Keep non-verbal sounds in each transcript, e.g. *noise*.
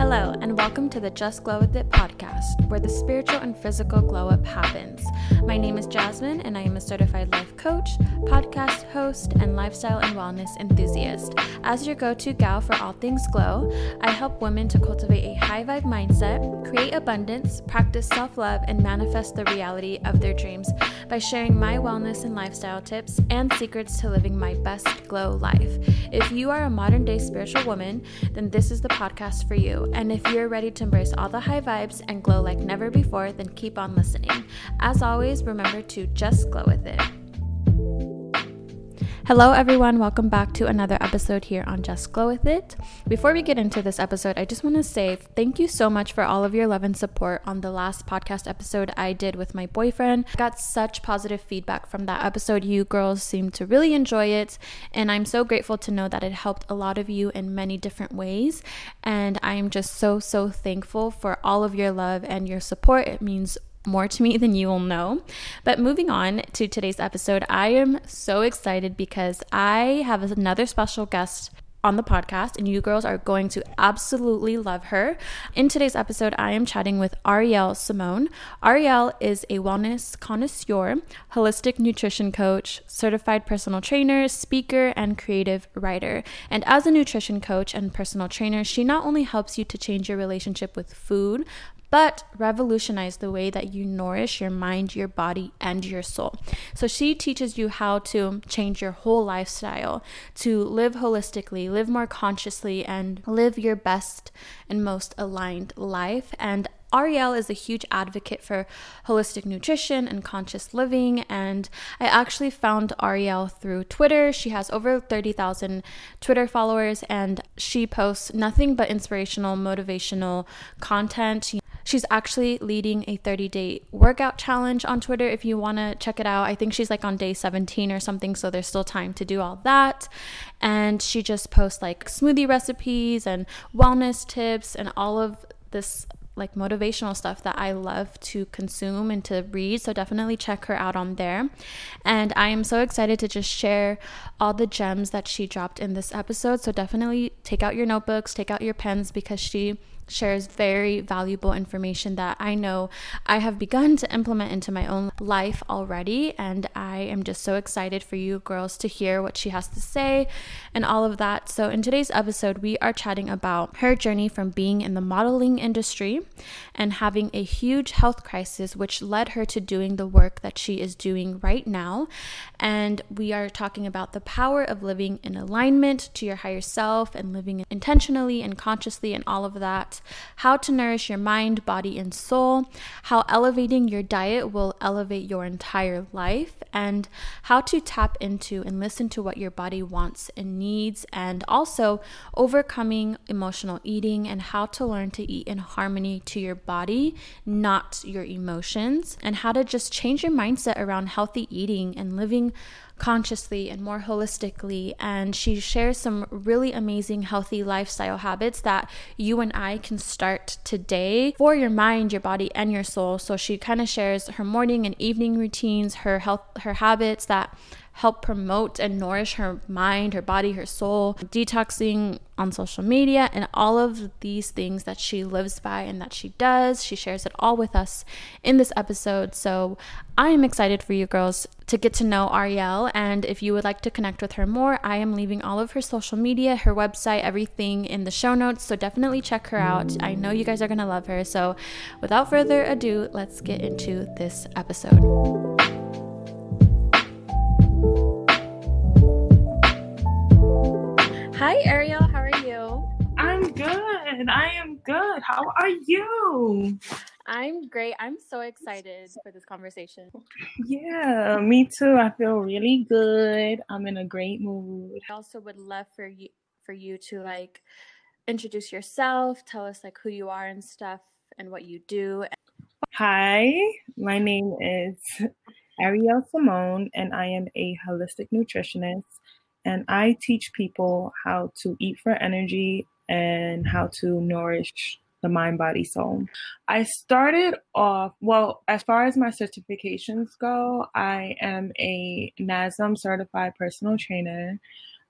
Hello, and welcome to the Just Glow With It podcast, where the spiritual and physical glow up happens. My name is Jasmine, and I am a certified life coach, podcast host, and lifestyle and wellness enthusiast. As your go to gal for all things glow, I help women to cultivate a high vibe mindset, create abundance, practice self love, and manifest the reality of their dreams by sharing my wellness and lifestyle tips and secrets to living my best glow life. If you are a modern day spiritual woman, then this is the podcast for you. And if you're ready to embrace all the high vibes and glow like never before, then keep on listening. As always, remember to just glow with it. Hello, everyone. Welcome back to another episode here on Just Glow With It. Before we get into this episode, I just want to say thank you so much for all of your love and support on the last podcast episode I did with my boyfriend. I got such positive feedback from that episode. You girls seem to really enjoy it, and I'm so grateful to know that it helped a lot of you in many different ways. And I am just so, so thankful for all of your love and your support. It means more to me than you will know. But moving on to today's episode, I am so excited because I have another special guest on the podcast, and you girls are going to absolutely love her. In today's episode, I am chatting with Arielle Simone. Arielle is a wellness connoisseur, holistic nutrition coach, certified personal trainer, speaker, and creative writer. And as a nutrition coach and personal trainer, she not only helps you to change your relationship with food, but revolutionize the way that you nourish your mind, your body, and your soul. So she teaches you how to change your whole lifestyle, to live holistically, live more consciously, and live your best and most aligned life. And Ariel is a huge advocate for holistic nutrition and conscious living. And I actually found Ariel through Twitter. She has over 30,000 Twitter followers and she posts nothing but inspirational, motivational content. She's actually leading a 30 day workout challenge on Twitter if you want to check it out. I think she's like on day 17 or something, so there's still time to do all that. And she just posts like smoothie recipes and wellness tips and all of this like motivational stuff that I love to consume and to read. So definitely check her out on there. And I am so excited to just share all the gems that she dropped in this episode. So definitely take out your notebooks, take out your pens because she shares very valuable information that I know I have begun to implement into my own life already. And I am just so excited for you girls to hear what she has to say and all of that. So, in today's episode, we are chatting about her journey from being in the modeling industry and having a huge health crisis, which led her to doing the work that she is doing right now. And we are talking about the power of living in alignment to your higher self and living intentionally and consciously and all of that how to nourish your mind, body, and soul, how elevating your diet will elevate your entire life, and how to tap into and listen to what your body wants and needs, and also overcoming emotional eating and how to learn to eat in harmony to your body, not your emotions, and how to just change your mindset around healthy eating and living consciously and more holistically. And she shares some really amazing healthy lifestyle habits that you and I can start today for your mind, your body, and your soul. So she kind of shares her morning and evening routines, her health, her habits that help promote and nourish her mind, her body, her soul, detoxing on social media, and all of these things that she lives by and that she does. She shares it all with us in this episode. So I am excited for you girls to get to know Ariel. And if you would like to connect with her more, I am leaving all of her social media, her website, everything in the show notes. So definitely check her out. I know you guys are going to love her. So without further ado, let's get into this episode. Hi, Ariel. How are you? I'm good. I am good. How are you? I'm great. I'm so excited for this conversation. Yeah, me too. I feel really good. I'm in a great mood. I also would love for you for you to like introduce yourself, tell us like who you are and stuff and what you do. Hi, my name is Ariel Simone and I am a holistic nutritionist and I teach people how to eat for energy and how to nourish the mind, body, soul. I started off, well, as far as my certifications go, I am a NASM certified personal trainer.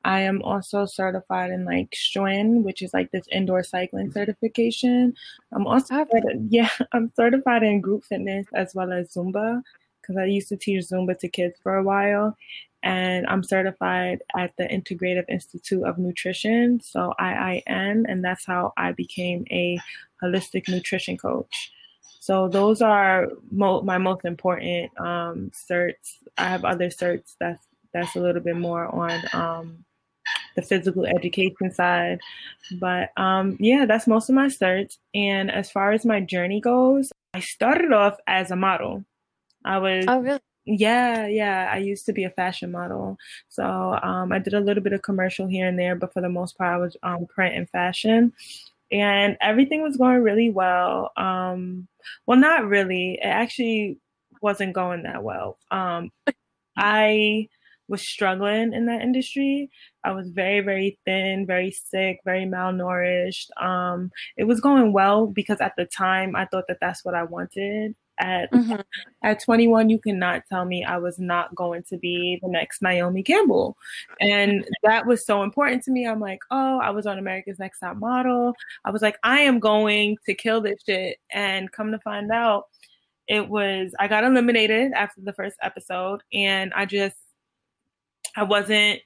I am also certified in like Schwinn, which is like this indoor cycling certification. I'm also, *laughs* yeah, I'm certified in group fitness as well as Zumba because I used to teach Zumba to kids for a while and I'm certified at the Integrative Institute of Nutrition, so IIN, and that's how I became a holistic nutrition coach. So those are mo- my most important um, certs. I have other certs that's that's a little bit more on um, the physical education side, but um, yeah, that's most of my certs. And as far as my journey goes, I started off as a model. I was oh really yeah, yeah. I used to be a fashion model. So um, I did a little bit of commercial here and there, but for the most part, I was um, print and fashion. And everything was going really well. Um, well, not really. It actually wasn't going that well. Um, *laughs* I was struggling in that industry. I was very, very thin, very sick, very malnourished. Um, it was going well because at the time I thought that that's what I wanted at mm-hmm. at 21 you cannot tell me i was not going to be the next naomi campbell. And that was so important to me. I'm like oh i was on america's next top model. I was like i am going to kill this shit. And come to find out it was i got eliminated after the first episode and i just i wasn't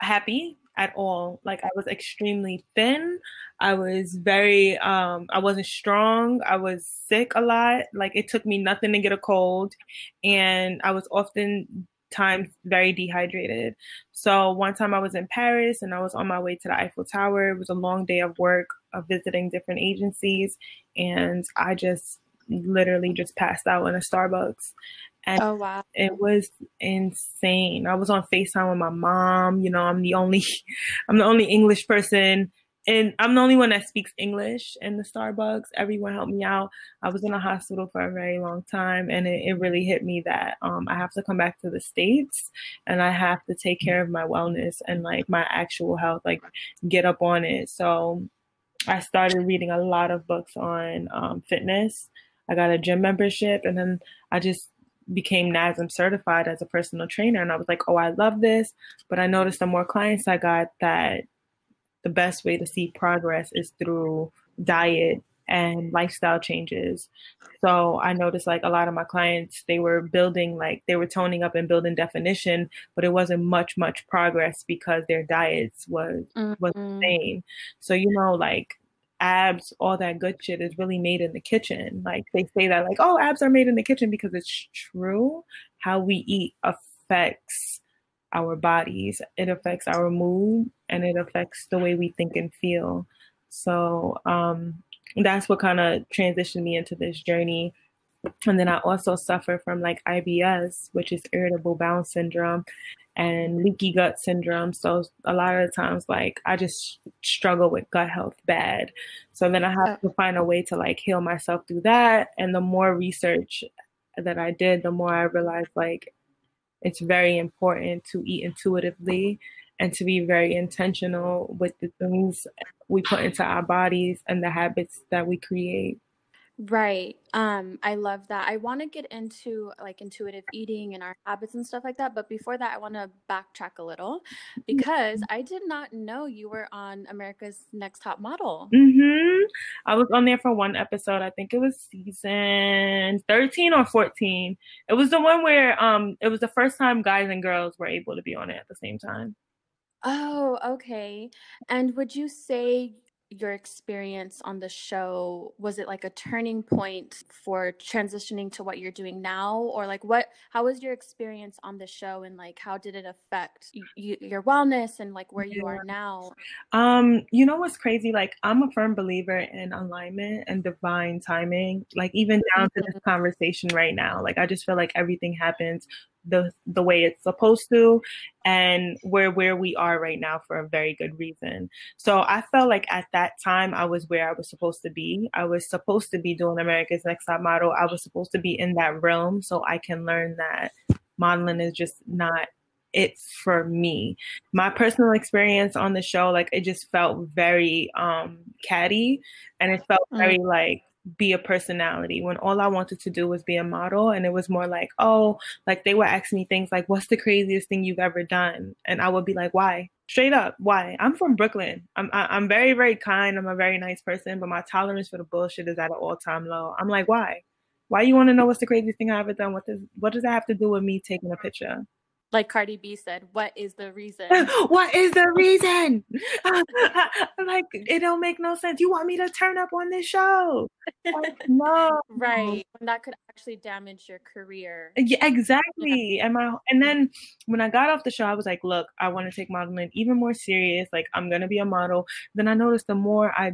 happy at all. Like I was extremely thin. I was very um I wasn't strong. I was sick a lot. Like it took me nothing to get a cold and I was often times very dehydrated. So one time I was in Paris and I was on my way to the Eiffel Tower. It was a long day of work of visiting different agencies and I just literally just passed out in a Starbucks. And oh, wow. it was insane. I was on FaceTime with my mom. You know, I'm the only *laughs* I'm the only English person and I'm the only one that speaks English in the Starbucks. Everyone helped me out. I was in a hospital for a very long time and it, it really hit me that um, I have to come back to the States and I have to take care of my wellness and like my actual health, like get up on it. So I started reading a lot of books on um, fitness. I got a gym membership and then I just became NASM certified as a personal trainer. And I was like, oh, I love this. But I noticed the more clients I got that the best way to see progress is through diet and lifestyle changes. So I noticed like a lot of my clients, they were building like they were toning up and building definition, but it wasn't much, much progress because their diets was mm-hmm. was insane. So you know, like abs, all that good shit is really made in the kitchen. Like they say that, like, oh, abs are made in the kitchen because it's true. How we eat affects our bodies, it affects our mood, and it affects the way we think and feel. So um, that's what kind of transitioned me into this journey. And then I also suffer from like IBS, which is irritable bowel syndrome and leaky gut syndrome. So a lot of the times, like I just struggle with gut health bad. So then I have uh. to find a way to like heal myself through that. And the more research that I did, the more I realized like it's very important to eat intuitively and to be very intentional with the things we put into our bodies and the habits that we create. Right. Um, I love that. I want to get into like intuitive eating and our habits and stuff like that. But before that, I want to backtrack a little because I did not know you were on America's Next Top Model. Mm-hmm. I was on there for one episode. I think it was season 13 or 14. It was the one where um it was the first time guys and girls were able to be on it at the same time. Oh, okay. And would you say your experience on the show? Was it like a turning point for transitioning to what you're doing now? Or like what how was your experience on the show? And like how did it affect your wellness and like where you are now? Um you know what's crazy? Like i'm a firm believer in alignment and divine timing. Like even down to this mm-hmm. conversation right now like i just feel like everything happens the the way it's supposed to and we're where we are right now for a very good reason. So i felt like at that time i was where i was supposed to be. I was supposed to be doing america's next top model. I was supposed to be in that realm so i can learn that modeling is just not it for me. My personal experience on the show like it just felt very um catty and it felt mm. very like be a personality when all I wanted to do was be a model. And it was more like, oh, like they were asking me things like, what's the craziest thing you've ever done? And I would be like, why? Straight up, why? I'm from Brooklyn. I'm I'm very very kind. I'm a very nice person, but my tolerance for the bullshit is at an all time low. I'm like, why? Why you want to know what's the craziest thing I ever done? What does what does that have to do with me taking a picture? Like Cardi B said, what is the reason? *laughs* what is the *laughs* reason? *laughs* like it don't make no sense. You want me to turn up on this show? Like, no, right? And that could actually damage your career. Yeah, exactly. Yeah. And my and then when I got off the show, I was like, look, I want to take modeling even more serious. Like I'm gonna be a model. Then I noticed the more I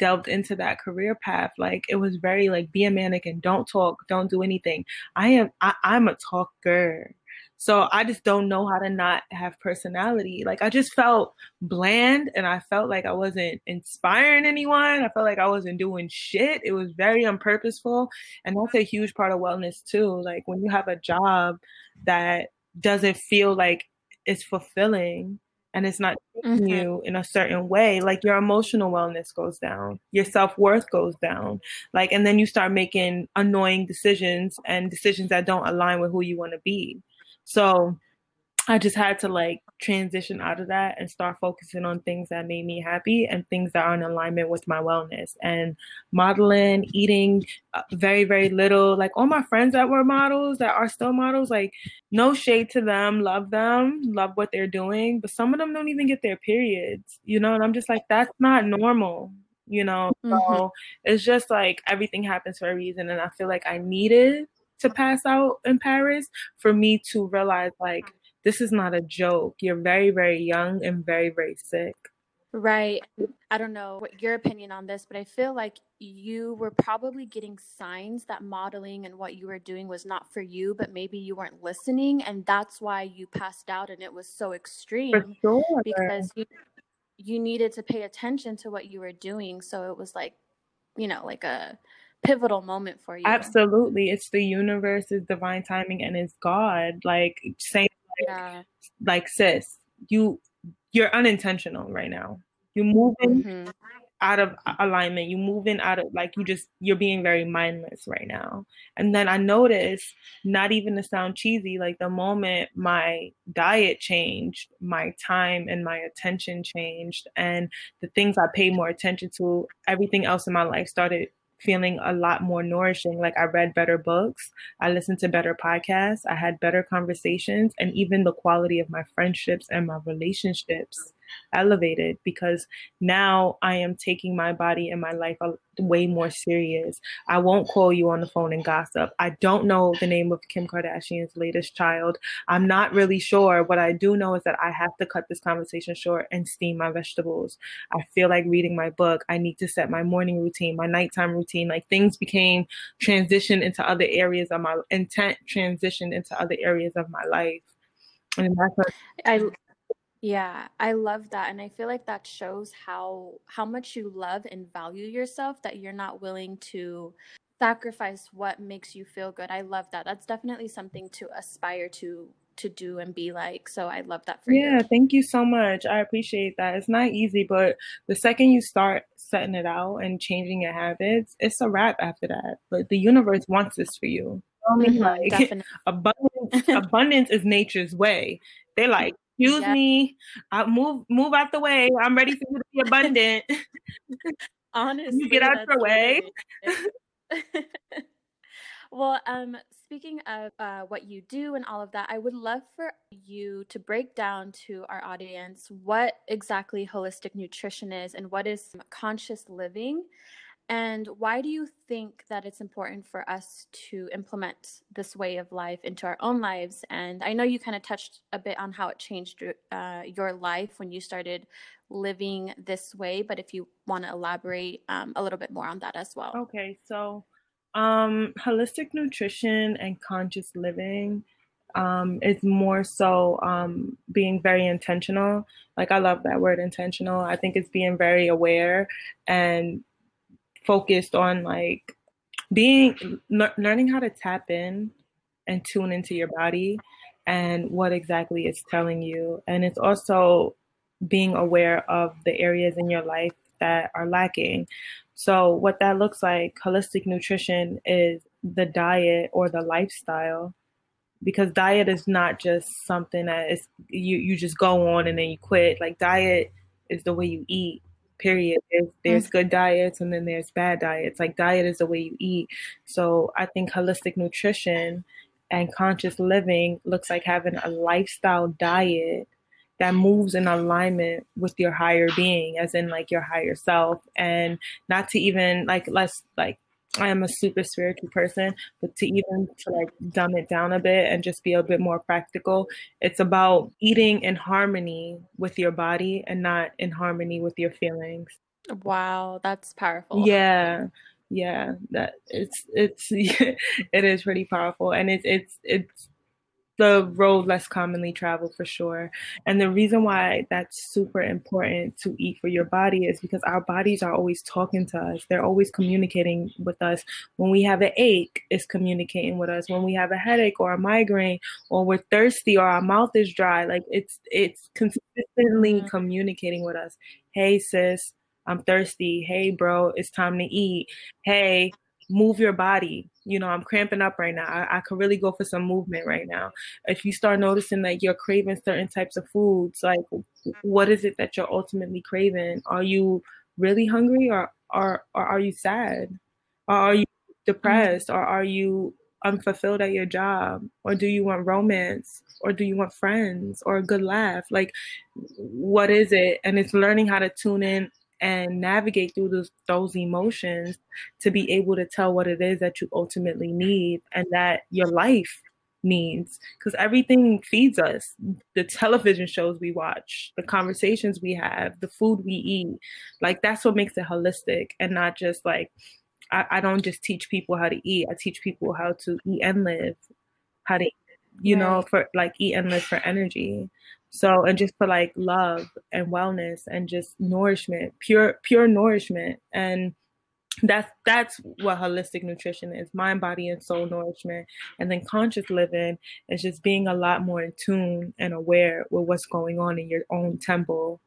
delved into that career path like it was very like be a mannequin don't talk don't do anything i am I, i'm a talker so I just don't know how to not have personality. Like I just felt bland and I felt like I wasn't inspiring anyone. I felt like I wasn't doing shit. It was very unpurposeful. And that's a huge part of wellness too. Like when you have a job that doesn't feel like it's fulfilling and it's not mm-hmm. you in a certain way like your emotional wellness goes down your self-worth goes down like and then you start making annoying decisions and decisions that don't align with who you want to be so I just had to like transition out of that and start focusing on things that made me happy and things that are in alignment with my wellness and modeling, eating uh, very, very little. Like all my friends that were models that are still models, like no shade to them, love them, love what they're doing, but some of them don't even get their periods, you know, and I'm just like, that's not normal. You know, mm-hmm. so it's just like everything happens for a reason. And I feel like I needed to pass out in Paris for me to realize like this is not a joke. You're very, very young and very, very sick. Right. I don't know what your opinion on this, but I feel like you were probably getting signs that modeling and what you were doing was not for you, but maybe you weren't listening and that's why you passed out and it was so extreme. Sure. Because you you needed to pay attention to what you were doing, so it was like, you know, like a pivotal moment for you. Absolutely. It's the universe, it's divine timing, and it's God. Like saying like, yeah. like sis, you you're unintentional right now. You're moving mm-hmm. out of alignment. You're moving out of like you just you're being very mindless right now. And then I noticed, not even to sound cheesy, like the moment my diet changed, my time and my attention changed, and the things I paid more attention to, everything else in my life started feeling a lot more nourishing. Like I read better books, I listened to better podcasts, I had better conversations, and even the quality of my friendships and my relationships elevated because now I am taking my body and my life way more serious. I won't call you on the phone and gossip. I don't know the name of Kim Kardashian's latest child. I'm not really sure. What I do know is that I have to cut this conversation short and steam my vegetables. I feel like reading my book. I need to set my morning routine, my nighttime routine. Like things became transitioned into other areas of my intent transitioned into other areas of my life. And that's what I yeah, I love that and I feel like that shows how how much you love and value yourself that you're not willing to sacrifice what makes you feel good. I love that. That's definitely something to aspire to to do and be like. So I love that for yeah, you. Yeah, thank you so much. I appreciate that. It's not easy, but the second you start setting it out and changing your habits, it's a wrap after that. But the universe wants this for you. I mean, mm-hmm, *laughs* like abundance, *laughs* abundance is nature's way. They're like, excuse yep. me, I move move out the way. I'm ready for you to be abundant. *laughs* Honestly, you get out your way. *laughs* well, um, speaking of uh, what you do and all of that, I would love for you to break down to our audience what exactly holistic nutrition is and what is conscious living. And why do you think that it's important for us to implement this way of life into our own lives? And I know you kind of touched a bit on how it changed uh, your life when you started living this way, but if you want to elaborate um, a little bit more on that as well. Okay, so um, holistic nutrition and conscious living um, is more so um, being very intentional. Like I love that word intentional. I think it's being very aware and focused on like being learning how to tap in and tune into your body and what exactly it's telling you. And it's also being aware of the areas in your life that are lacking. So, what that looks like, holistic nutrition is the diet or the lifestyle. Because diet is not just something that is you, you just go on and then you quit. Like diet is the way you eat. Period. There's, there's mm-hmm. good diets and then there's bad diets. Like diet is the way you eat. So I think holistic nutrition and conscious living looks like having a lifestyle diet that moves in alignment with your higher being as in like your higher self and not to even like less like I am a super spiritual person, but to even to like dumb it down a bit and just be a bit more practical, it's about eating in harmony with your body and not in harmony with your feelings. Wow, that's powerful. Yeah. Yeah, that it's it's *laughs* it is pretty powerful and it's it's it's the road less commonly traveled for sure. And the reason why that's super important to eat for your body is because our bodies are always talking to us. They're always communicating with us. When we have an ache, it's communicating with us. When we have a headache or a migraine or we're thirsty or our mouth is dry, like it's it's consistently mm-hmm. communicating with us. Hey sis, I'm thirsty. Hey bro, it's time to eat. Hey, move your body. You know, I'm cramping up right now. I, I, could really go for some movement right now. If you start noticing that you're craving certain types of foods, like what is it that you're ultimately craving? Are you really hungry or, or, or are you sad? Or are you mm-hmm. depressed? Or are you unfulfilled at your job? Or do you want romance? Or do you want friends or a good laugh? Like, what is it? And it's learning how to tune in and navigate through those, those emotions to be able to tell what it is that you ultimately need and that your life needs. Because everything feeds us. The television shows we watch the conversations we have the food we eat. Like that's what makes it holistic and not just like I, I don't just teach people how to eat. I teach people how to eat and live how to you right. know for like eat and live for energy so, and just for like love and wellness and just nourishment, pure, pure nourishment. And that's, that's what holistic nutrition is mind, body, and soul nourishment. And then conscious living is just being a lot more in tune and aware with what's going on in your own temple.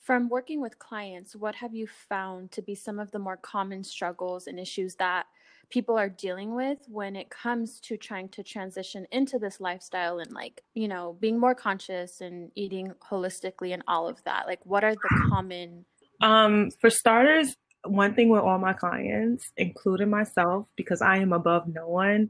From working with clients, what have you found to be some of the more common struggles and issues that people are dealing with when it comes to trying to transition into this lifestyle and like you know being more conscious and eating holistically and all of that? Like what are the common um for starters one thing with all my clients including myself because i am above no one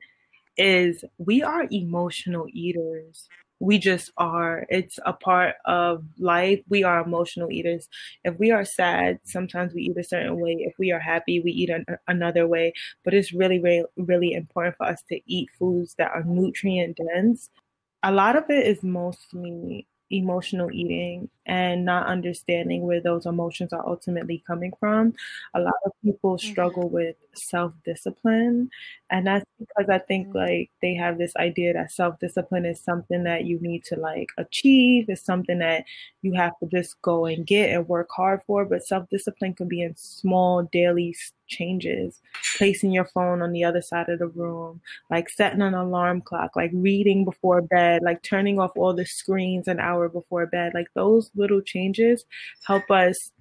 is we are emotional eaters we just are. It's a part of life. We are emotional eaters. If we are sad, sometimes we eat a certain way. If we are happy, we eat an, another way. But it's really, really, really important for us to eat foods that are nutrient dense. A lot of it is mostly emotional eating and not understanding where those emotions are ultimately coming from. A lot of people mm-hmm. struggle mm-hmm. with self discipline, and that's because I think mm-hmm. like they have this idea that self discipline is something that you need to like achieve, is something that you have to just go and get and work hard for. But self discipline can be in small daily changes, placing your phone on the other side of the room, like setting an alarm clock, like reading before bed, like turning off all the screens an hour before bed. Like those little changes help us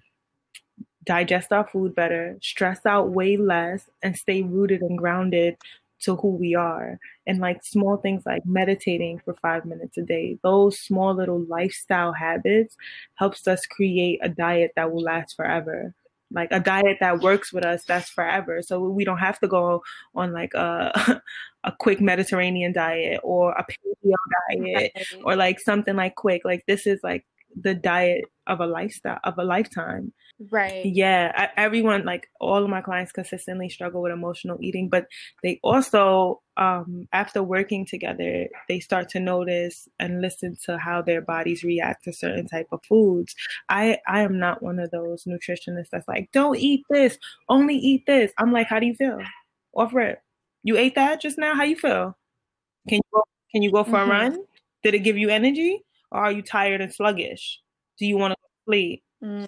digest our food better, stress out way less, and stay rooted and grounded to who we are. And like small things like meditating for five minutes a day, those small little lifestyle habits helps us create a diet that will last forever. Like a diet that works with us that's forever. So we don't have to go on like a *laughs* a quick mediterranean diet or a paleo diet or like something like quick. Like this is like the diet of a lifestyle of a lifetime. Right. Yeah I, everyone like all of my clients consistently struggle with emotional eating but they also um, after working together they start to notice and listen to how their bodies react to certain type of foods. I i am not one of those nutritionists that's like don't eat this. Only eat this. I'm like how do you feel? Offer it you ate that just now? How you feel? Can you go can you go for mm-hmm. a run? Did it give you energy are you tired and sluggish? Do you want to sleep? Mm.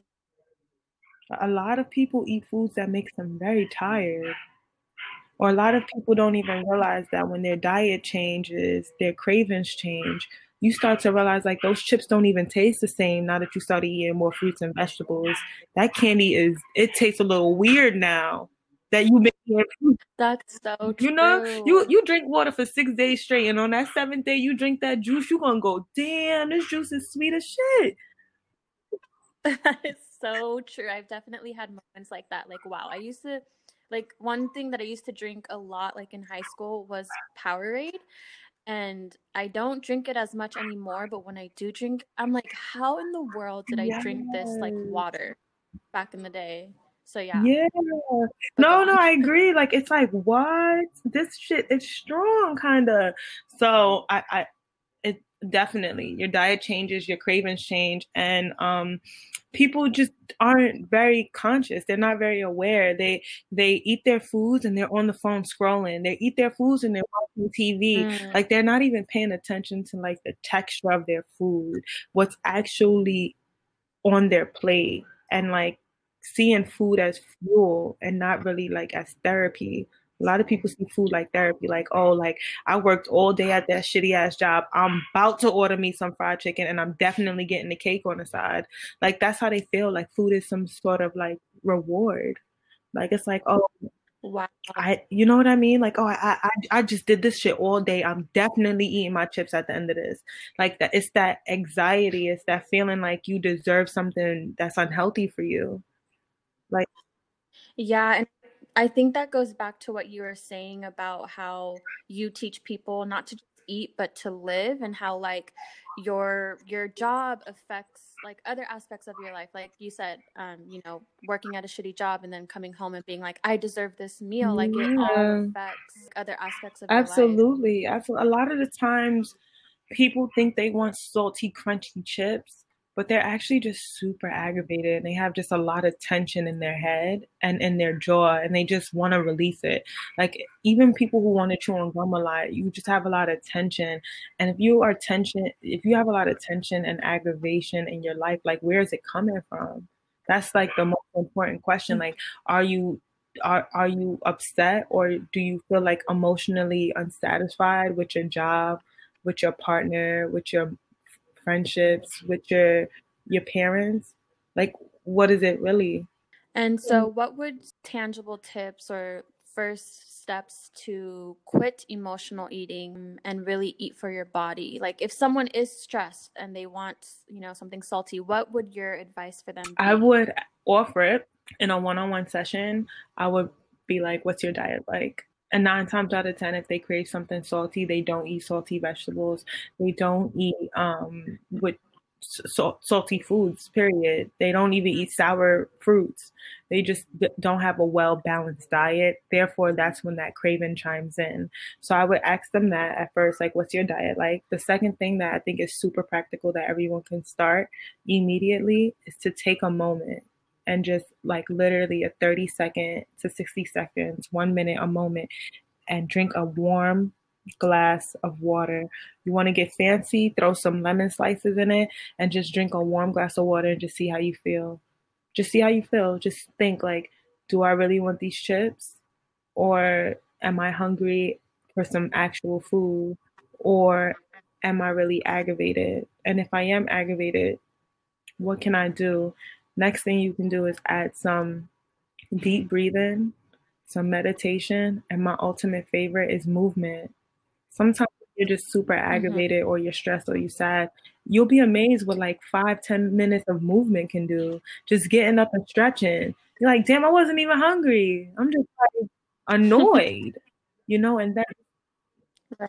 A lot of people eat foods that makes them very tired. Or a lot of people don't even realize that when their diet changes, their cravings change. You start to realize like those chips don't even taste the same now that you start eating more fruits and vegetables. That candy is it tastes a little weird now that you *laughs* That's so true. You know, you you drink water for six days straight, and on that seventh day, you drink that juice. You gonna go, damn, this juice is sweet as shit. *laughs* That is so true. I've definitely had moments like that. Like, wow, I used to like one thing that I used to drink a lot, like in high school, was Powerade. And I don't drink it as much anymore, but when I do drink, I'm like, how in the world did I yes. drink this like water back in the day? So yeah. Yeah. no, no, I agree. Like it's like what? This shit is strong kinda. So I I it definitely your diet changes, your cravings change, and um people just aren't very conscious. They're not very aware. They they eat their foods and they're on the phone scrolling. They eat their foods and they're watching TV. Mm. Like they're not even paying attention to like the texture of their food, what's actually on their plate. And like seeing food as fuel and not really like as therapy. A lot of people see food like therapy, like, oh, like I worked all day at that shitty ass job. I'm about to order me some fried chicken and I'm definitely getting the cake on the side. Like that's how they feel. Like food is some sort of like reward. Like it's like, oh, Wow. I you know what I mean? Like, oh I, I I just did this shit all day. I'm definitely eating my chips at the end of this. Like that it's that anxiety, it's that feeling like you deserve something that's unhealthy for you. Like, yeah, and I think that goes back to what you were saying about how you teach people not to just eat but to live and how like your your job affects like other aspects of your life. Like you said um you know working at a shitty job and then coming home and being like i deserve this meal like yeah. it all affects other aspects of absolutely. Absolutely a lot of the times people think they want salty crunchy chips but they're actually just super aggravated and they have just a lot of tension in their head and in their jaw and they just want to release it. Like even people who want to chew on gum a lot you just have a lot of tension and if you are tension if you have a lot of tension and aggravation in your life like where is it coming from? That's like the most important question mm. like are you are are you upset or do you feel like emotionally unsatisfied with your job with your partner with your friendships with your your parents? Like what is it really? And so what would tangible tips or first steps to quit emotional eating and really eat for your body? Like if someone is stressed and they want you know something salty what would your advice for them be? i would offer it in a one-on-one session. I would be like what's your diet like and nine times out of ten, if they crave something salty, they don't eat salty vegetables. They don't eat um with salty foods period. They don't even eat sour fruits. They just don't have a well balanced diet. Therefore that's when that craving chimes in. So i would ask them that at first like what's your diet like? The second thing that i think is super practical that everyone can start immediately is to take a moment and just like literally a 30 second to 60 seconds one minute a moment and drink a warm glass of water. You want to get fancy, throw some lemon slices in it, and just drink a warm glass of water and just see how you feel. Just see how you feel. Just think like, do I really want these chips? Or am I hungry for some actual food? Or am I really aggravated? And if I am aggravated, what can I do? Next thing you can do is add some deep breathing, some meditation, and my ultimate favorite is movement sometimes you're just super mm-hmm. aggravated mm-hmm. or you're stressed or you're sad you'll be amazed what like five ten minutes of movement can do just getting up and stretching you're like damn i wasn't even hungry i'm just like annoyed *laughs* you know and then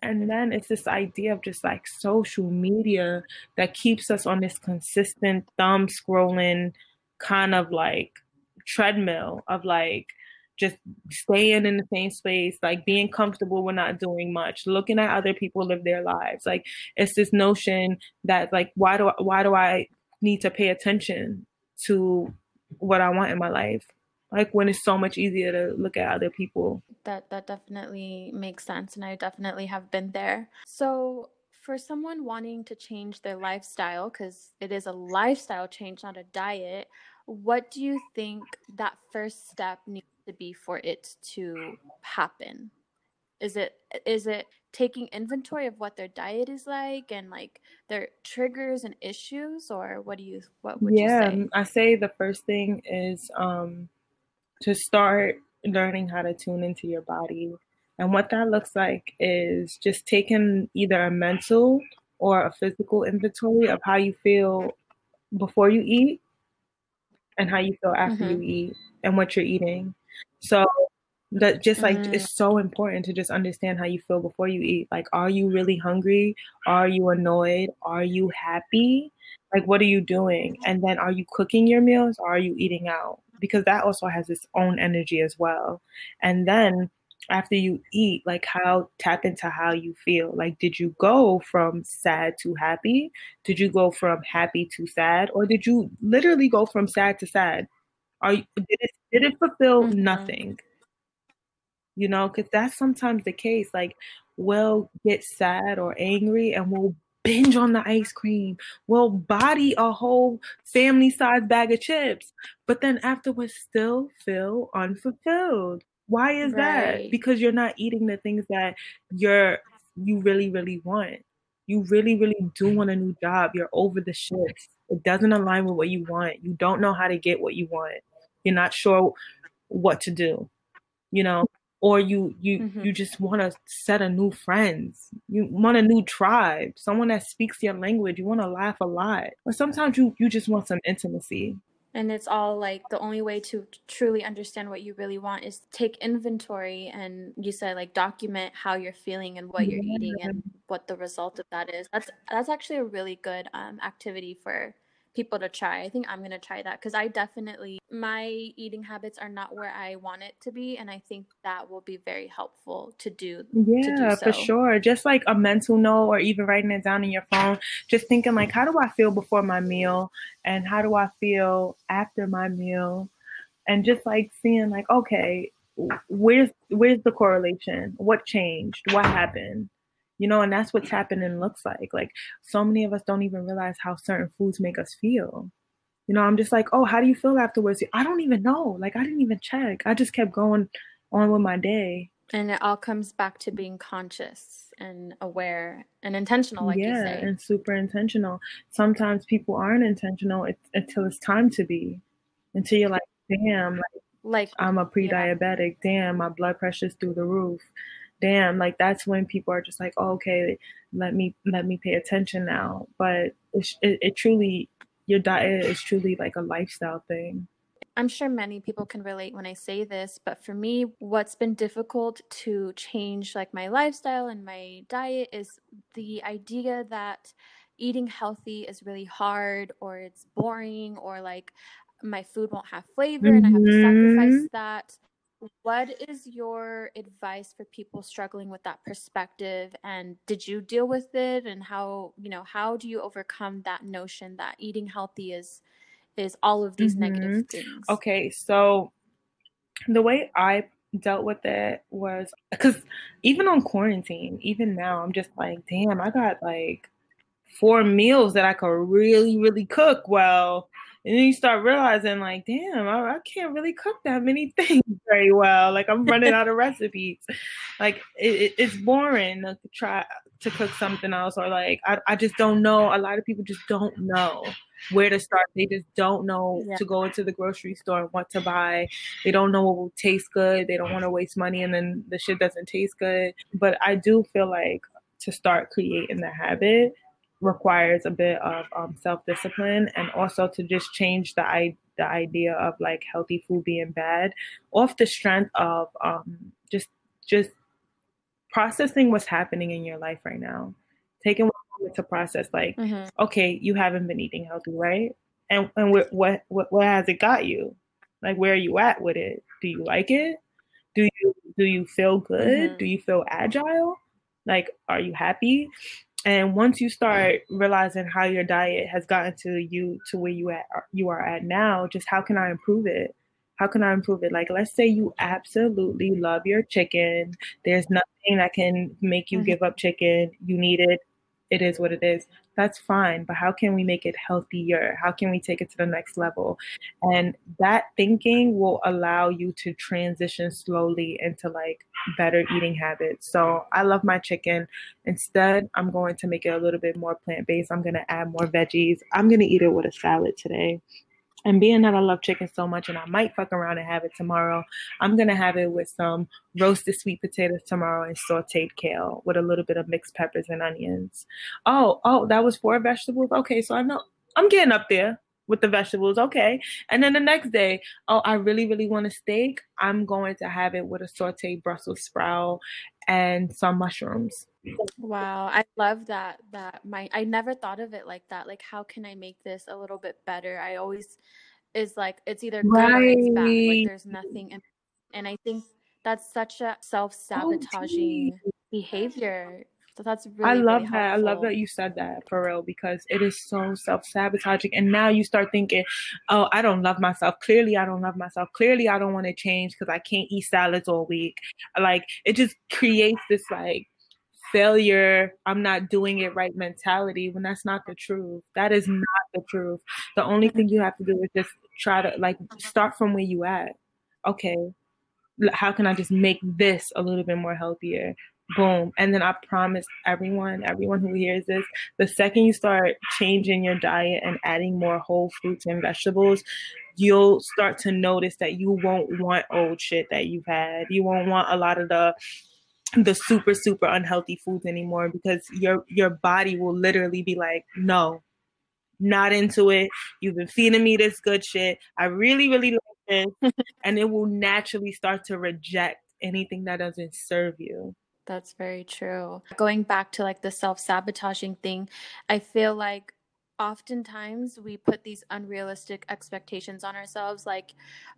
and then it's this idea of just like social media that keeps us on this consistent thumb scrolling kind of like treadmill of like just staying in the same space, like being comfortable with not doing much, looking at other people live their lives. Like it's this notion that like why do I, why do I need to pay attention to what I want in my life? Like when it's so much easier to look at other people. That that definitely makes sense and I definitely have been there. So for someone wanting to change their lifestyle cuz it is a lifestyle change not a diet, what do you think that first step needs to be for it to happen? Is it is it taking inventory of what their diet is like and like their triggers and issues or what do you what would yeah, you say? Yeah, I say the first thing is um to start learning how to tune into your body. And what that looks like is just taking either a mental or a physical inventory of how you feel before you eat and how you feel after mm-hmm. you eat and what you're eating. So that just like mm. it's so important to just understand how you feel before you eat. Like, are you really hungry? Are you annoyed? Are you happy? Like, what are you doing? And then, are you cooking your meals or are you eating out? Because that also has its own energy as well. And then, after you eat, like, how tap into how you feel. Like, did you go from sad to happy? Did you go from happy to sad? Or did you literally go from sad to sad? Are you, did it did it fulfill mm-hmm. nothing? You know, because that's sometimes the case. Like, we'll get sad or angry and we'll binge on the ice cream. We'll body a whole family size bag of chips, but then afterwards still feel unfulfilled. Why is right. that? Because you're not eating the things that you're you really, really want. You really, really do want a new job. You're over the shit. It doesn't align with what you want. You don't know how to get what you want you're not sure what to do you know or you you mm-hmm. you just want to set a new friends you want a new tribe someone that speaks your language you want to laugh a lot or sometimes you you just want some intimacy and it's all like the only way to truly understand what you really want is to take inventory and you said like document how you're feeling and what you're eating and what the result of that is. That's that's actually a really good um, activity for people to try. I think I'm going to try that because I definitely, my eating habits are not where I want it to be. And I think that will be very helpful to do. Yeah, to do so. for sure. Just like a mental note or even writing it down in your phone, just thinking like, how do I feel before my meal? And how do I feel after my meal? And just like seeing like, okay, where's where's the correlation? What changed? What happened? You know, and that's what tapping looks like. Like so many of us don't even realize how certain foods make us feel. You know, I'm just like, oh, how do you feel afterwards? I don't even know. Like I didn't even check. I just kept going on with my day. And it all comes back to being conscious and aware and intentional, like you say. yeah, and super intentional. Sometimes people aren't intentional until it's time to be. Until you're like, damn, like, like I'm a pre-diabetic. Yeah. Damn, my blood pressure's through the roof damn like that's when people are just like oh, okay let me let me pay attention now but it, it, it truly your diet is truly like a lifestyle thing I'm sure many people can relate when I say this, but for me, what's been difficult to change like my lifestyle and my diet is the idea that eating healthy is really hard or it's boring or like my food won't have flavor mm-hmm. and I have to sacrifice mm-hmm. that. What is your advice for people struggling with that perspective and did you deal with it and how, you know, how do you overcome that notion that eating healthy is is all of these mm-hmm. negative things? Okay, so the way I dealt with it was because even on quarantine, even now, I'm just like, damn, I got like four meals that I could really, really cook well. And then you start realizing, like, damn, I, I can't really cook that many *laughs* things very well. Like, I'm running out of recipes. Like, it, it, it's boring to try to cook something else, or like, I, I just don't know. A lot of people just don't know where to start. They just don't know yeah. to go into the grocery store and what to buy. They don't know what will taste good. They don't want to waste money and then the shit doesn't taste good. But I do feel like to start creating the habit requires a bit of um, self discipline and also to just change the I- the idea of like healthy food being bad off the strength of um, just just processing what's happening in your life right now. Taking a moment to process like mm-hmm. okay you haven't been eating healthy right? And and what, what what what has it got you? Like where are you at with it? Do you like it? Do you do you feel good? Mm-hmm. do you feel agile? Like are you happy and once you start realizing how your diet has gotten to you to where you at you are at now just how can i improve it? How can i improve it? Like let's say you absolutely love your chicken. There's nothing that can make you mm-hmm. give up chicken. You need it it is what it is. That's fine. But how can we make it healthier? How can we take it to the next level? And that thinking will allow you to transition slowly into like better eating habits. So I love my chicken. Instead, I'm going to make it a little bit more plant based. I'm going to add more veggies. I'm going to eat it with a salad today. And being that I love chicken so much and I might fuck around and have it tomorrow, I'm gonna have it with some roasted sweet potatoes tomorrow and sauteed kale with a little bit of mixed peppers and onions. Oh, oh, that was four vegetables? Okay, so I know I'm getting up there with the vegetables. Okay. And then the next day, oh, I really, really want a steak. I'm going to have it with a sauteed Brussels sprout and some mushrooms. Wow, I love that. That my I never thought of it like that. Like, how can I make this a little bit better? I always is like it's either good right. or it's bad. Like, there's nothing, in, and I think that's such a self sabotaging oh, behavior. So that's really. I love really that. I love that you said that for real because it is so self sabotaging. And now you start thinking, oh, I don't love myself. Clearly, I don't love myself. Clearly, I don't want to change because I can't eat salads all week. Like it just creates this like failure, I'm not doing it right mentality when that's not the truth. That is not the truth. The only thing you have to do is just try to like start from where you at. Okay, how can I just make this a little bit more healthier? Boom. And then I promise everyone, everyone who hears this, the second you start changing your diet and adding more whole fruits and vegetables, you'll start to notice that you won't want old shit that you've had. You won't want a lot of the the super super unhealthy foods anymore because your your body will literally be like no not into it you've been feeding me this good shit i really really like this *laughs* and it will naturally start to reject anything that doesn't serve you that's very true going back to like the self-sabotaging thing i feel like oftentimes we put these unrealistic expectations on ourselves like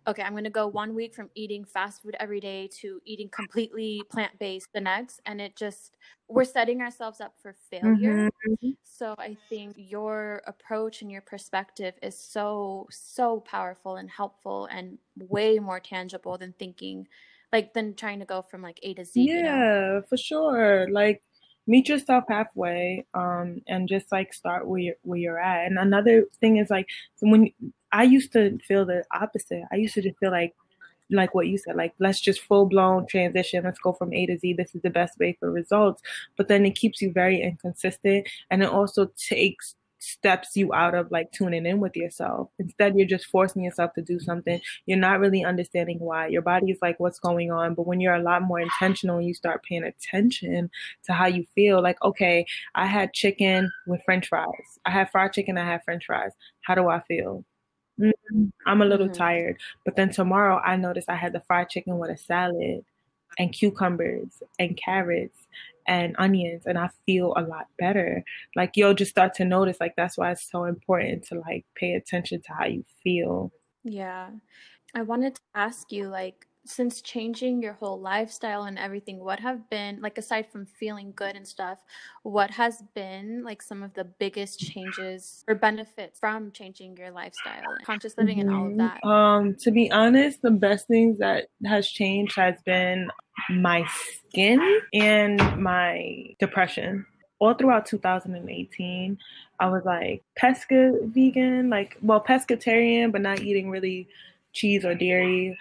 okay i'm going to go one week from eating fast food every day to eating completely plant-based the next and it just we're setting ourselves up for failure mm-hmm. so i think your approach and your perspective is so so powerful and helpful and way more tangible than thinking like than trying to go from like a to z yeah you know? for sure like meet yourself halfway um, and just like start where you're, where you're at. And another thing is like when I used to feel the opposite. I used to just feel like like what you said, like let's just full blown transition. Let's go from A to Z. This is the best way for results. But then it keeps you very inconsistent, and it also takes steps you out of like tuning in with yourself. Instead, you're just forcing yourself to do something. You're not really understanding why. Your body is like, what's going on? But when you're a lot more intentional and you start paying attention to how you feel, like, okay, I had chicken with french fries. I had fried chicken, I had french fries. How do I feel? Mm-hmm. I'm a little mm-hmm. tired. But then tomorrow, I noticed I had the fried chicken with a salad and cucumbers and carrots and onions and I feel a lot better. Like you'll just start to notice like that's why it's so important to like pay attention to how you feel. Yeah. I wanted to ask you like since changing your whole lifestyle and everything, what have been like aside from feeling good and stuff, what has been like some of the biggest changes or benefits from changing your lifestyle, conscious living mm-hmm. and all of mm-hmm. that? Um, to be honest, the best things that has changed has been my skin and my depression. All throughout 2018, I was like pesca vegan, like well pescatarian, but not eating really cheese or dairy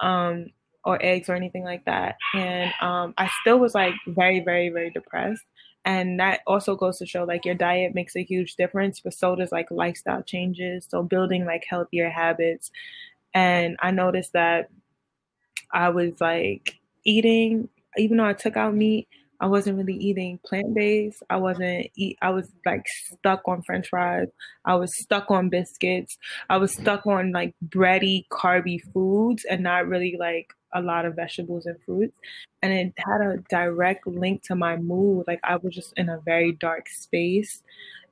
um, or eggs or anything like that. And um, I still was like very, very, very depressed. And that also goes to show like your diet makes a huge difference, but so does like lifestyle changes. So building like healthier habits. And I noticed that I was like eating, even though I took out meat, I wasn't really eating plant based. I wasn't eat. I was like stuck on French fries. I was stuck on biscuits. I was stuck on like bready, carby foods, and not really like a lot of vegetables and fruits. And it had a direct link to my mood. Like I was just in a very dark space,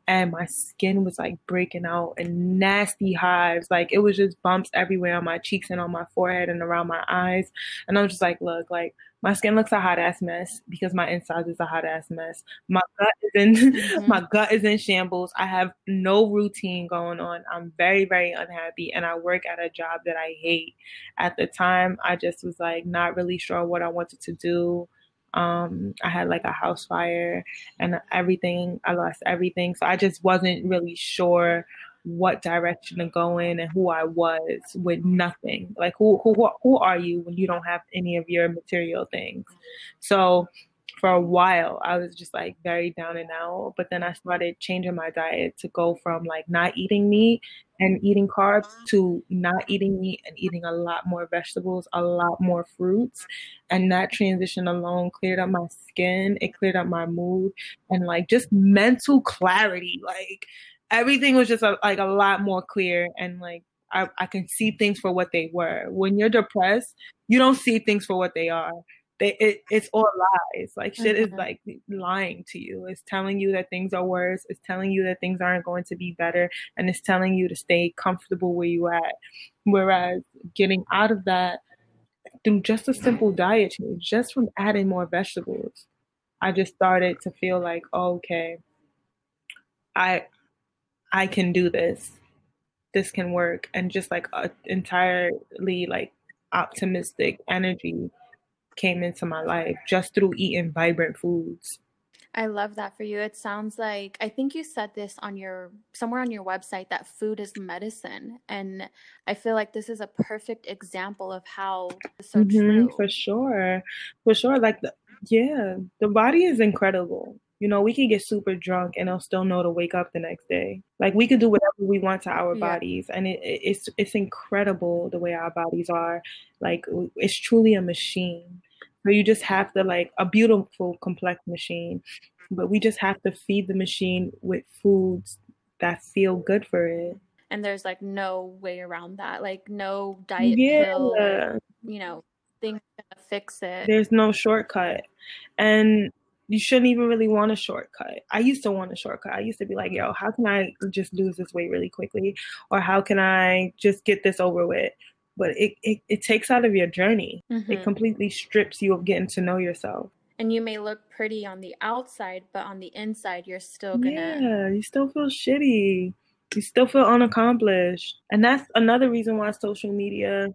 and my skin was like breaking out and nasty hives. Like it was just bumps everywhere on my cheeks and on my forehead and around my eyes. And I'm just like, look, like my skin looks a hot ass mess because my insides is a hot ass mess. My gut is in mm-hmm. *laughs* my gut is in shambles. I have no routine going on. I'm very very unhappy and I work at a job that I hate. At the time, I just was like not really sure what I wanted to do. Um, I had like a house fire and everything. I lost everything, so I just wasn't really sure what direction to go in and who I was with nothing. Like who who who are you when you don't have any of your material things? So for a while I was just like very down and out, but then I started changing my diet to go from like not eating meat and eating carbs to not eating meat and eating a lot more vegetables, a lot more fruits. And that transition alone cleared up my skin, it cleared up my mood and like just mental clarity. Like everything was just a, like a lot more clear and like I, I can see things for what they were. When you're depressed, you don't see things for what they are. They it, it's all lies. Like shit mm-hmm. is like lying to you. It's telling you that things are worse. It's telling you that things aren't going to be better, and it's telling you to stay comfortable where you at. Whereas getting out of that through just a simple diet change, just from adding more vegetables, I just started to feel like, oh, okay, I I can do this. This can work. And just like a entirely like optimistic energy came into my life just through eating vibrant foods. I love that for you. It sounds like I think you said this on your somewhere on your website that food is medicine, and I feel like this is a perfect example of how so mm-hmm, true. For sure, for sure. Like the yeah, the body is incredible. You know, we can get super drunk and they'll still know to wake up the next day. Like we can do whatever we want to our yeah. bodies, and it, it's it's incredible the way our bodies are. Like it's truly a machine. So you just have to like a beautiful, complex machine, but we just have to feed the machine with foods that feel good for it. And there's like no way around that. Like no diet yeah. pill, you know, thing to fix it. There's no shortcut, and you shouldn't even really want a shortcut. I used to want a shortcut. I used to be like, yo, how can I just lose this weight really quickly? Or how can I just get this over with? But it, it, it takes out of your journey. Mm-hmm. It completely strips you of getting to know yourself. And you may look pretty on the outside, but on the inside, you're still gonna. Yeah, you still feel shitty. You still feel unaccomplished. And that's another reason why social media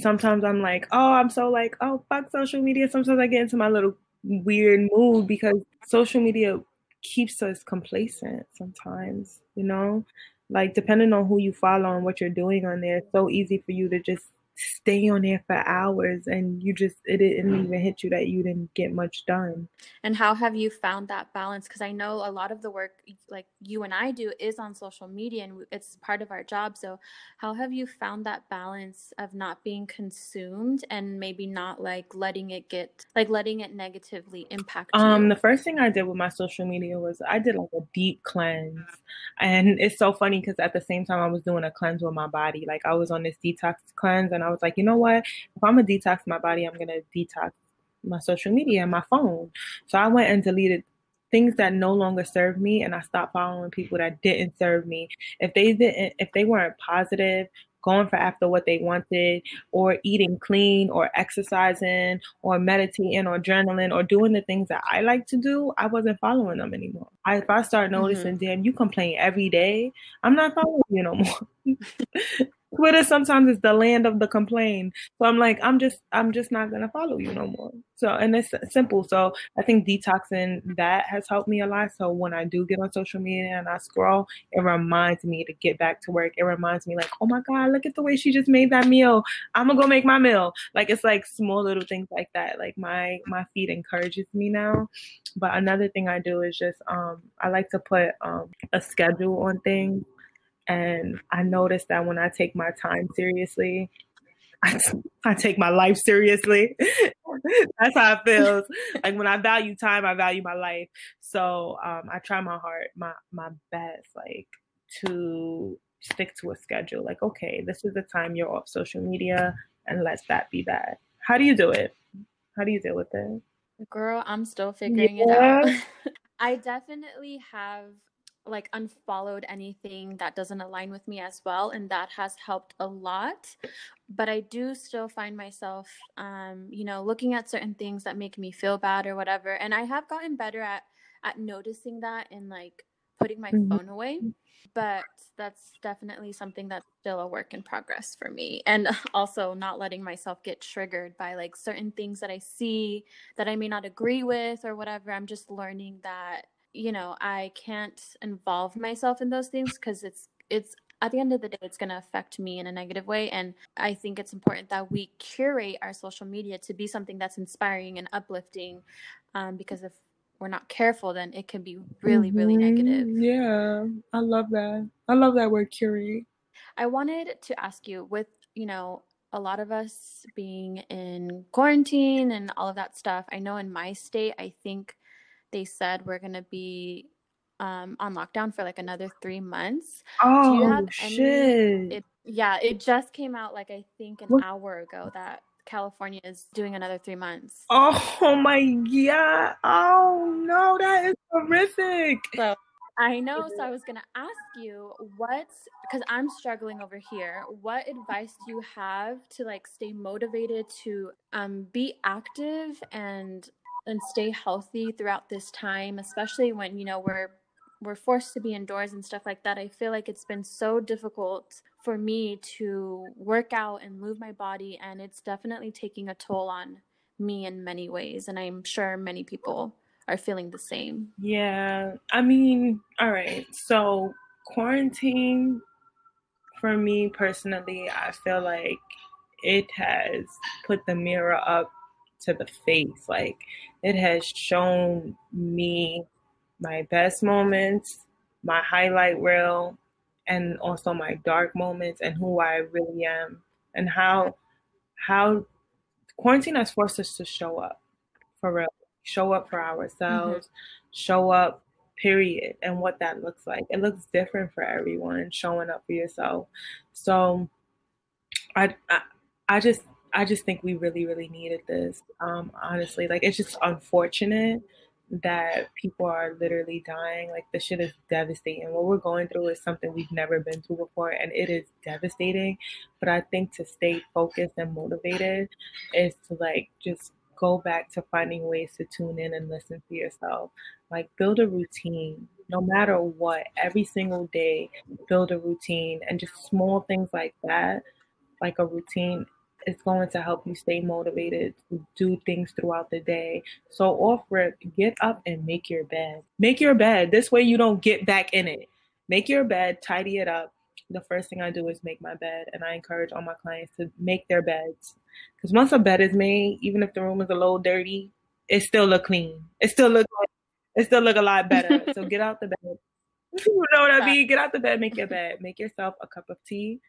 sometimes I'm like, oh, I'm so like, oh, fuck social media. Sometimes I get into my little weird mood because social media keeps us complacent sometimes, you know? Like depending on who you follow and what you're doing on there, it's so easy for you to just stay on there for hours and you just it didn't even hit you that you didn't get much done. And how have you found that balance? Because i know a lot of the work like you and i do is on social media and it's part of our job. So how have you found that balance of not being consumed and maybe not like letting it get like letting it negatively impact um you? the first thing i did with my social media was i did like a deep cleanse. And it's so funny because at the same time i was doing a cleanse with my body. Like i was on this detox cleanse and I was like, you know what? If I'm gonna detox my body, I'm gonna detox my social media and my phone. So I went and deleted things that no longer serve me and I stopped following people that didn't serve me. If they didn't if they weren't positive, going for after what they wanted or eating clean or exercising or meditating or journaling or doing the things that I like to do, I wasn't following them anymore. I, if I start mm-hmm. noticing, mm-hmm. damn, you complain every day, I'm not following you no more. *laughs* Twitter sometimes is the land of the complain. So I'm like, I'm just, I'm just not gonna follow you no more. So and it's simple. So I think detoxing that has helped me a lot. So when I do get on social media and I scroll, it reminds me to get back to work. It reminds me like, oh my god, look at the way she just made that meal. I'm gonna go make my meal. Like it's like small little things like that. Like my my feed encourages me now. But another thing I do is just um I like to put um a schedule on things and I noticed that when I take my time seriously, I, I take my life seriously. *laughs* That's how it feels. like when I value time, I value my life. So um, I try my heart, my my best, like to stick to a schedule. Like, okay, this is the time you're off social media, and let that be that. How do you do it? How do you deal with it? Girl, I'm still figuring yeah. it out. *laughs* I definitely have like unfollowed anything that doesn't align with me as well and that has helped a lot. But i do still find myself um you know looking at certain things that make me feel bad or whatever and i have gotten better at at noticing that and like putting my mm-hmm. phone away. But that's definitely something that's still a work in progress for me and *laughs* also not letting myself get triggered by like certain things that i see that i may not agree with or whatever. I'm just learning that you know, I can't involve myself in those things because it's it's at the end of the day it's going to affect me in a negative way and I think it's important that we curate our social media to be something that's inspiring and uplifting um, because if we're not careful then it can be really mm-hmm. really negative. Yeah. I love that. I love that word curate. I wanted to ask you with, you know, a lot of us being in quarantine and all of that stuff. I know in my state, I think they said we're going to be um, on lockdown for like another three months. Oh, shit. It, yeah, it just came out like I think an what? hour ago that California is doing another three months. Oh my god! Oh no, that is horrific. So I know. So I was gonna ask you what, because I'm struggling over here. What advice do you have to like stay motivated to um, be active and and stay healthy throughout this time, especially when, you know, we're we're forced to be indoors and stuff like that. I feel like it's been so difficult for me to work out and move my body and it's definitely taking a toll on me in many ways and I'm sure many people are feeling the same. Yeah. I mean, all right. So, quarantine for me personally, I feel like it has put the mirror up to the face. Like it has shown me my best moments, my highlight reel, and also my dark moments and who I really am and how how quarantine has forced us to show up for real. Show up for ourselves, mm-hmm. show up period and what that looks like. It looks different for everyone showing up for yourself. So I I, I just I just think we really, really needed this. Um, honestly, like it's just unfortunate that people are literally dying. Like the shit is devastating. What we're going through is something we've never been through before, and it is devastating. But I think to stay focused and motivated is to like just go back to finding ways to tune in and listen to yourself. Like build a routine. No matter what, every single day, build a routine and just small things like that, like a routine it's going to help you stay motivated to do things throughout the day. So off rip, get up and make your bed. Make your bed. This way you don't get back in it. Make your bed, tidy it up. The first thing I do is make my bed, and I encourage all my clients to make their beds. Because once a bed is made, even if the room is a little dirty, it still look clean. It still look it still look a lot better. so *laughs* get out the bed. *laughs* You know what I mean? Get out the bed, make your bed, make yourself a cup of tea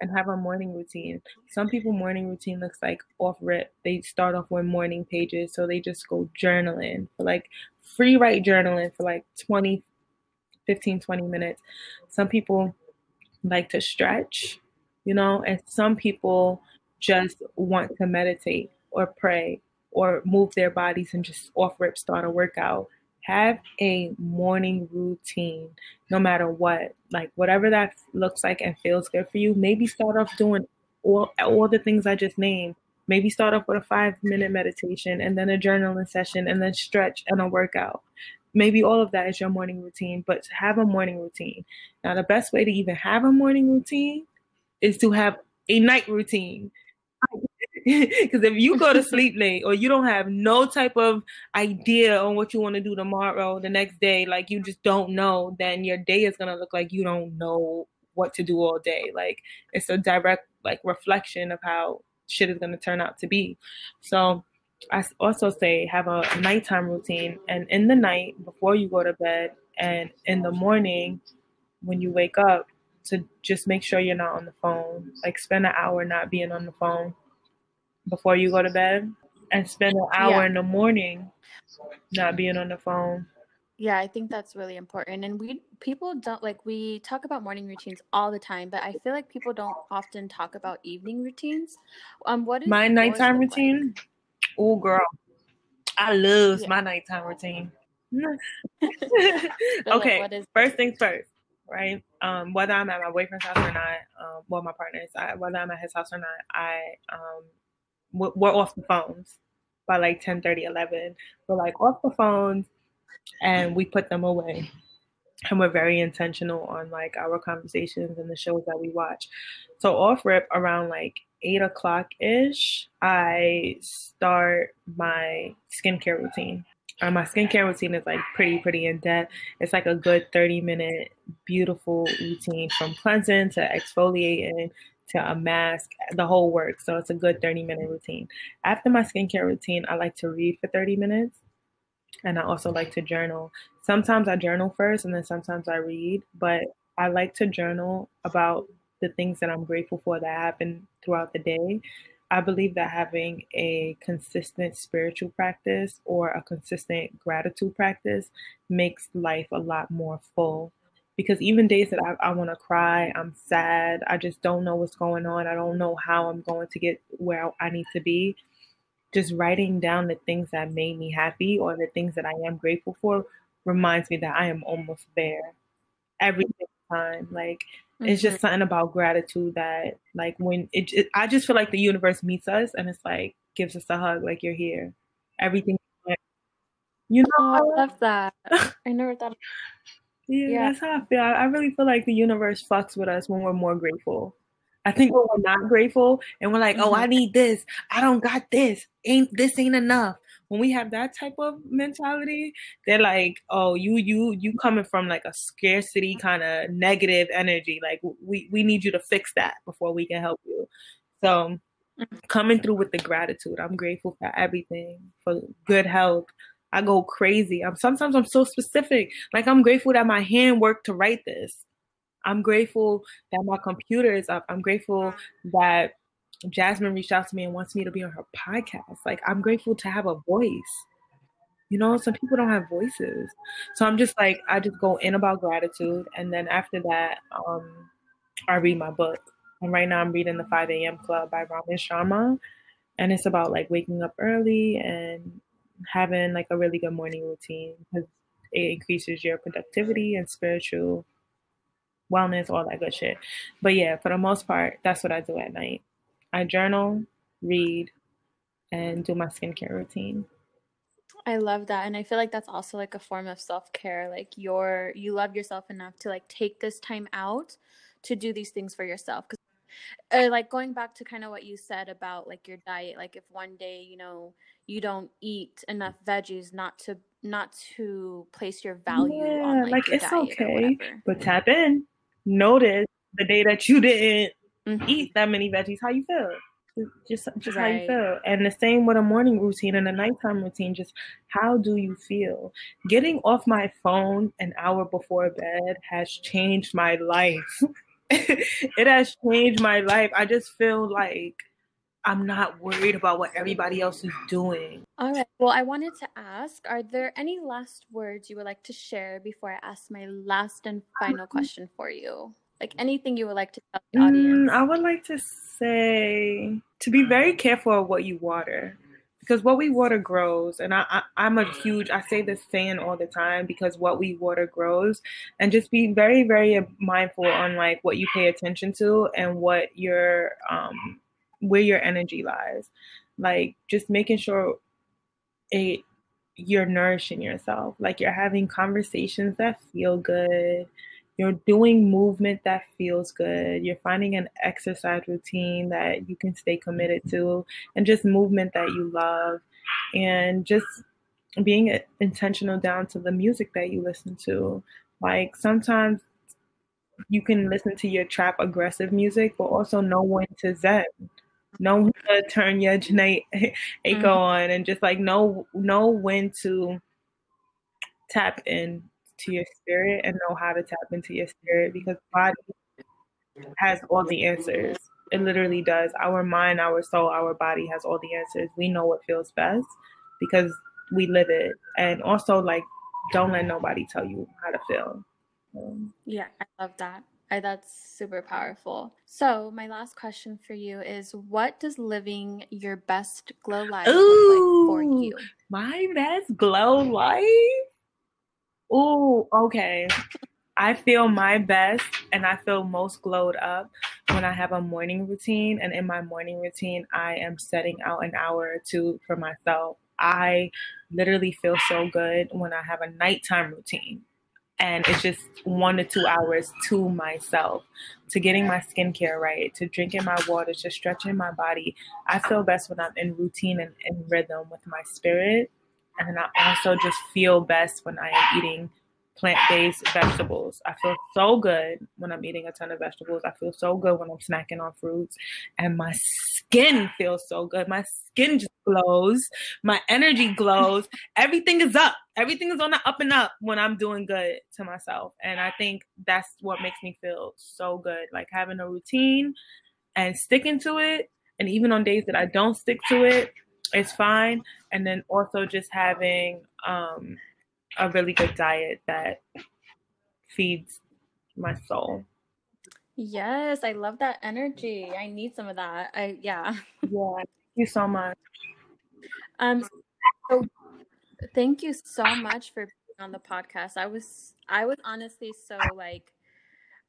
and have a morning routine. Some people morning routine looks like off rip. They start off with morning pages, so they just go journaling for like free write journaling for like 20 15 20 minutes. Some people like to stretch, you know, and some people just want to meditate or pray or move their bodies and just off rip start a workout. Have a morning routine, no matter what, like whatever that looks like and feels good for you. Maybe start off doing all, all the things I just named. Maybe start off with a five minute meditation and then a journaling session and then stretch and a workout. Maybe all of that is your morning routine, but have a morning routine. Now, the best way to even have a morning routine is to have a night routine. *laughs* Because if you go to *laughs* sleep late or you don't have no type of idea on what you want to do tomorrow, the next day, like you just don't know, then your day is going to look like you don't know what to do all day. Like it's a direct like reflection of how shit is going to turn out to be. So I also say have a nighttime routine and in the night before you go to bed and in the morning when you wake up to just make sure you're not on the phone. Like spend an hour not being on the phone before you go to bed and spend an hour yeah. in the morning not being on the phone. Yeah, I think that's really important. And we people don't like we talk about morning routines all the time, but I feel like people don't often talk about evening routines. Um what is my nighttime routine? Like? Oh girl. I love yeah. my nighttime routine. *laughs* okay, like, first things first, right? Um, whether I'm at my boyfriend's house or not, um, well, my partner's, I, whether I'm at his house or not, I um we're off the phones by like 10 30 11 we're like off the phones and we put them away. And we're very intentional on like our conversations and the shows that we watch. So off rip around like eight o'clock ish i start my skincare routine. Uh, my skincare routine is like pretty pretty in depth. It's like a good 30 minute beautiful routine from cleansing to exfoliating to a mask, the whole work. So it's a good 30 minute routine. After my skincare routine, I like to read for 30 minutes. And I also like to journal. Sometimes I journal first and then sometimes I read, but I like to journal about the things that I'm grateful for that happen throughout the day. I believe that having a consistent spiritual practice or a consistent gratitude practice makes life a lot more full because even days that I, I want to cry, I'm sad, I just don't know what's going on, I don't know how I'm going to get where I need to be. Just writing down the things that made me happy or the things that I am grateful for reminds me that I am almost there every time. Like mm-hmm. it's just mm-hmm. something about gratitude that, like, when it, it, I just feel like the universe meets us and it's like gives us a hug, like you're here. Everything, you know. Oh, I love that. *laughs* I never thought. Yeah, yeah, that's how I feel. I really feel like the universe fucks with us when we're more grateful. I think when we're not grateful and we're like, mm-hmm. oh, I need this. I don't got this. Ain't this ain't enough. When we have that type of mentality, they're like, oh, you you you coming from like a scarcity kind of negative energy. Like we we need you to fix that before we can help you. So mm-hmm. coming through with the gratitude, I'm grateful for everything, for good health, I go crazy. I'm sometimes I'm so specific. Like I'm grateful that my hand worked to write this. I'm grateful that my computer is up. I'm grateful that Jasmine reached out to me and wants me to be on her podcast. Like I'm grateful to have a voice. You know, some people don't have voices. So I'm just like I just go in about gratitude and then after that, um, I read my book. And right now I'm reading the 5 a.m. Club by Robin Sharma. And it's about like waking up early and having like a really good morning routine because it increases your productivity and spiritual wellness, all that good shit. But yeah, for the most part, that's what I do at night. I journal, read, and do my skincare routine. I love that. And I feel like that's also like a form of self care. Like you're you love yourself enough to like take this time out to do these things for yourself. Cause uh, like going back to kind of what you said about like your diet, like if one day, you know, you don't eat enough veggies not to not to place your value yeah, on like, like it's okay but tap in. Notice the day that you didn't mm-hmm. eat that many veggies. How you feel? Just just right. how you feel. And the same with a morning routine and a nighttime routine. Just how do you feel? Getting off my phone an hour before bed has changed my life. *laughs* It has changed my life. I just feel like I'm not worried about what everybody else is doing. All right. Well, I wanted to ask Are there any last words you would like to share before I ask my last and final question for you? Like anything you would like to tell the audience? Mm, I would like to say to be very careful of what you water. because what we water grows and I, I am a huge i say this saying all the time because what we water grows and just be very very mindful on like what you pay attention to and what your um where your energy lies like just making sure it you're nourishing yourself like you're having conversations that feel good you're doing movement that feels good. You're finding an exercise routine that you can stay committed to, and just movement that you love, and just being intentional down to the music that you listen to. Like sometimes you can listen to your trap aggressive music, but also know when to zen. Know when to turn your Jhené *laughs* Aiko mm-hmm. on and just like know know when to tap in to your spirit and know how to tap into your spirit because body has all the answers. It literally does. Our mind, our soul, our body has all the answers. We know what feels best because we live it. And also, like, don't let nobody tell you how to feel. Um, yeah, I love that. I, that's super powerful. So, my last question for you is what does living your best glow life Ooh, look like for you? My best glow life? Oh, okay. I feel my best and I feel most glowed up when I have a morning routine. And in my morning routine, I am setting out an hour or two for myself. I literally feel so good when I have a nighttime routine. And it's just one to two hours to myself, to getting my skincare right, to drinking my water, to stretching my body. I feel best when I'm in routine and in rhythm with my spirit and then I also just feel best when I am eating plant based vegetables. I feel so good when I'm eating a ton of vegetables. I feel so good when I'm snacking on fruits. And my skin feels so good. My skin just glows. My energy glows. Everything is up. Everything is on the up and up when I'm doing good to myself. And I think that's what makes me feel so good. Like having a routine and sticking to it. And even on days that I don't stick to it, it's fine. And then also just having um, a really good diet that feeds my soul. Yes, I love that energy. I need some of that. I yeah. Yeah. Thank you so much. Um so thank you so much for being on the podcast. I was I was honestly so like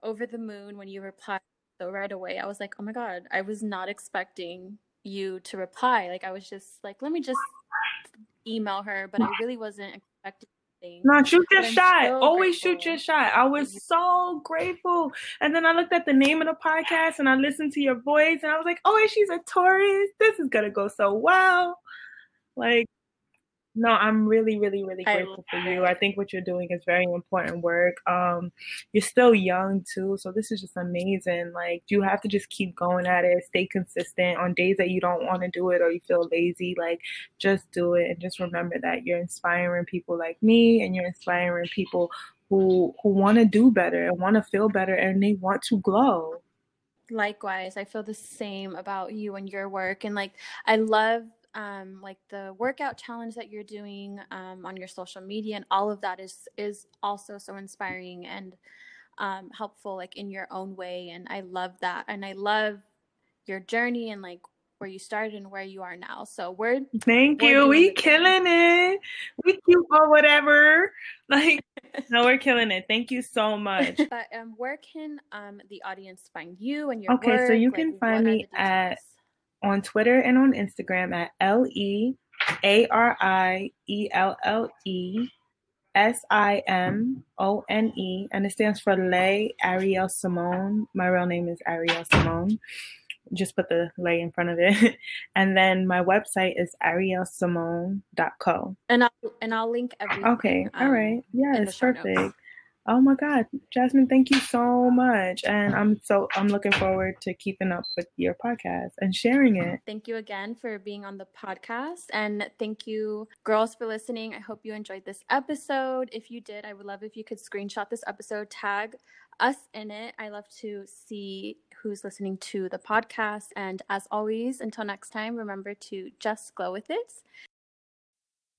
over the moon when you replied so right away. I was like, "Oh my god, I was not expecting you to reply. Like I was just like, let me just email her, but I really wasn't expecting anything. No, shoot your shot. Always grateful. shoot your shot. I was mm-hmm. so grateful. And then I looked at the name of the podcast and I listened to your voice and I was like, oh, she's a Taurus. This is gonna go so well. Like no, I'm really, really, really grateful for you. I think what you're doing is very important work. Um, you're still young too, so this is just amazing. Like you have to just keep going at it, stay consistent on days that you don't want to do it or you feel lazy. Like just do it and just remember that you're inspiring people like me and you're inspiring people who who want to do better and want to feel better and they want to glow. Likewise, I feel the same about you and your work. And like, I love um, like the workout challenge that you're doing um, on your social media and all of that is is also so inspiring and um, helpful like in your own way and i love that and i love your journey and like where you started and where you are now. So we're thank we're you. we killing it. We cute or whatever. *laughs* Like *laughs* no we're killing it. Thank you so much. But um where can um the audience find you and your okay work? so you can like, find me at on Twitter and on Instagram at L E A R I E L L E S I M O N E, and it stands for Lay Arielle Simone. My real name is Arielle Simone. Just put the lay in front of it. *laughs* And then my website is arielsimone.co. And I'll and I'll link everything. Okay. Um, All right. Yeah, it's perfect. Notes. Oh my God, Jasmine, thank you so much. And I'm so I'm looking forward to keeping up with your podcast and sharing it. Thank you again for being on the podcast. And thank you, girls, for listening. I hope you enjoyed this episode. If you did, I would love if you could screenshot this episode, tag us in it. I love to see who's listening to the podcast. And as always, until next time, remember to just glow with it.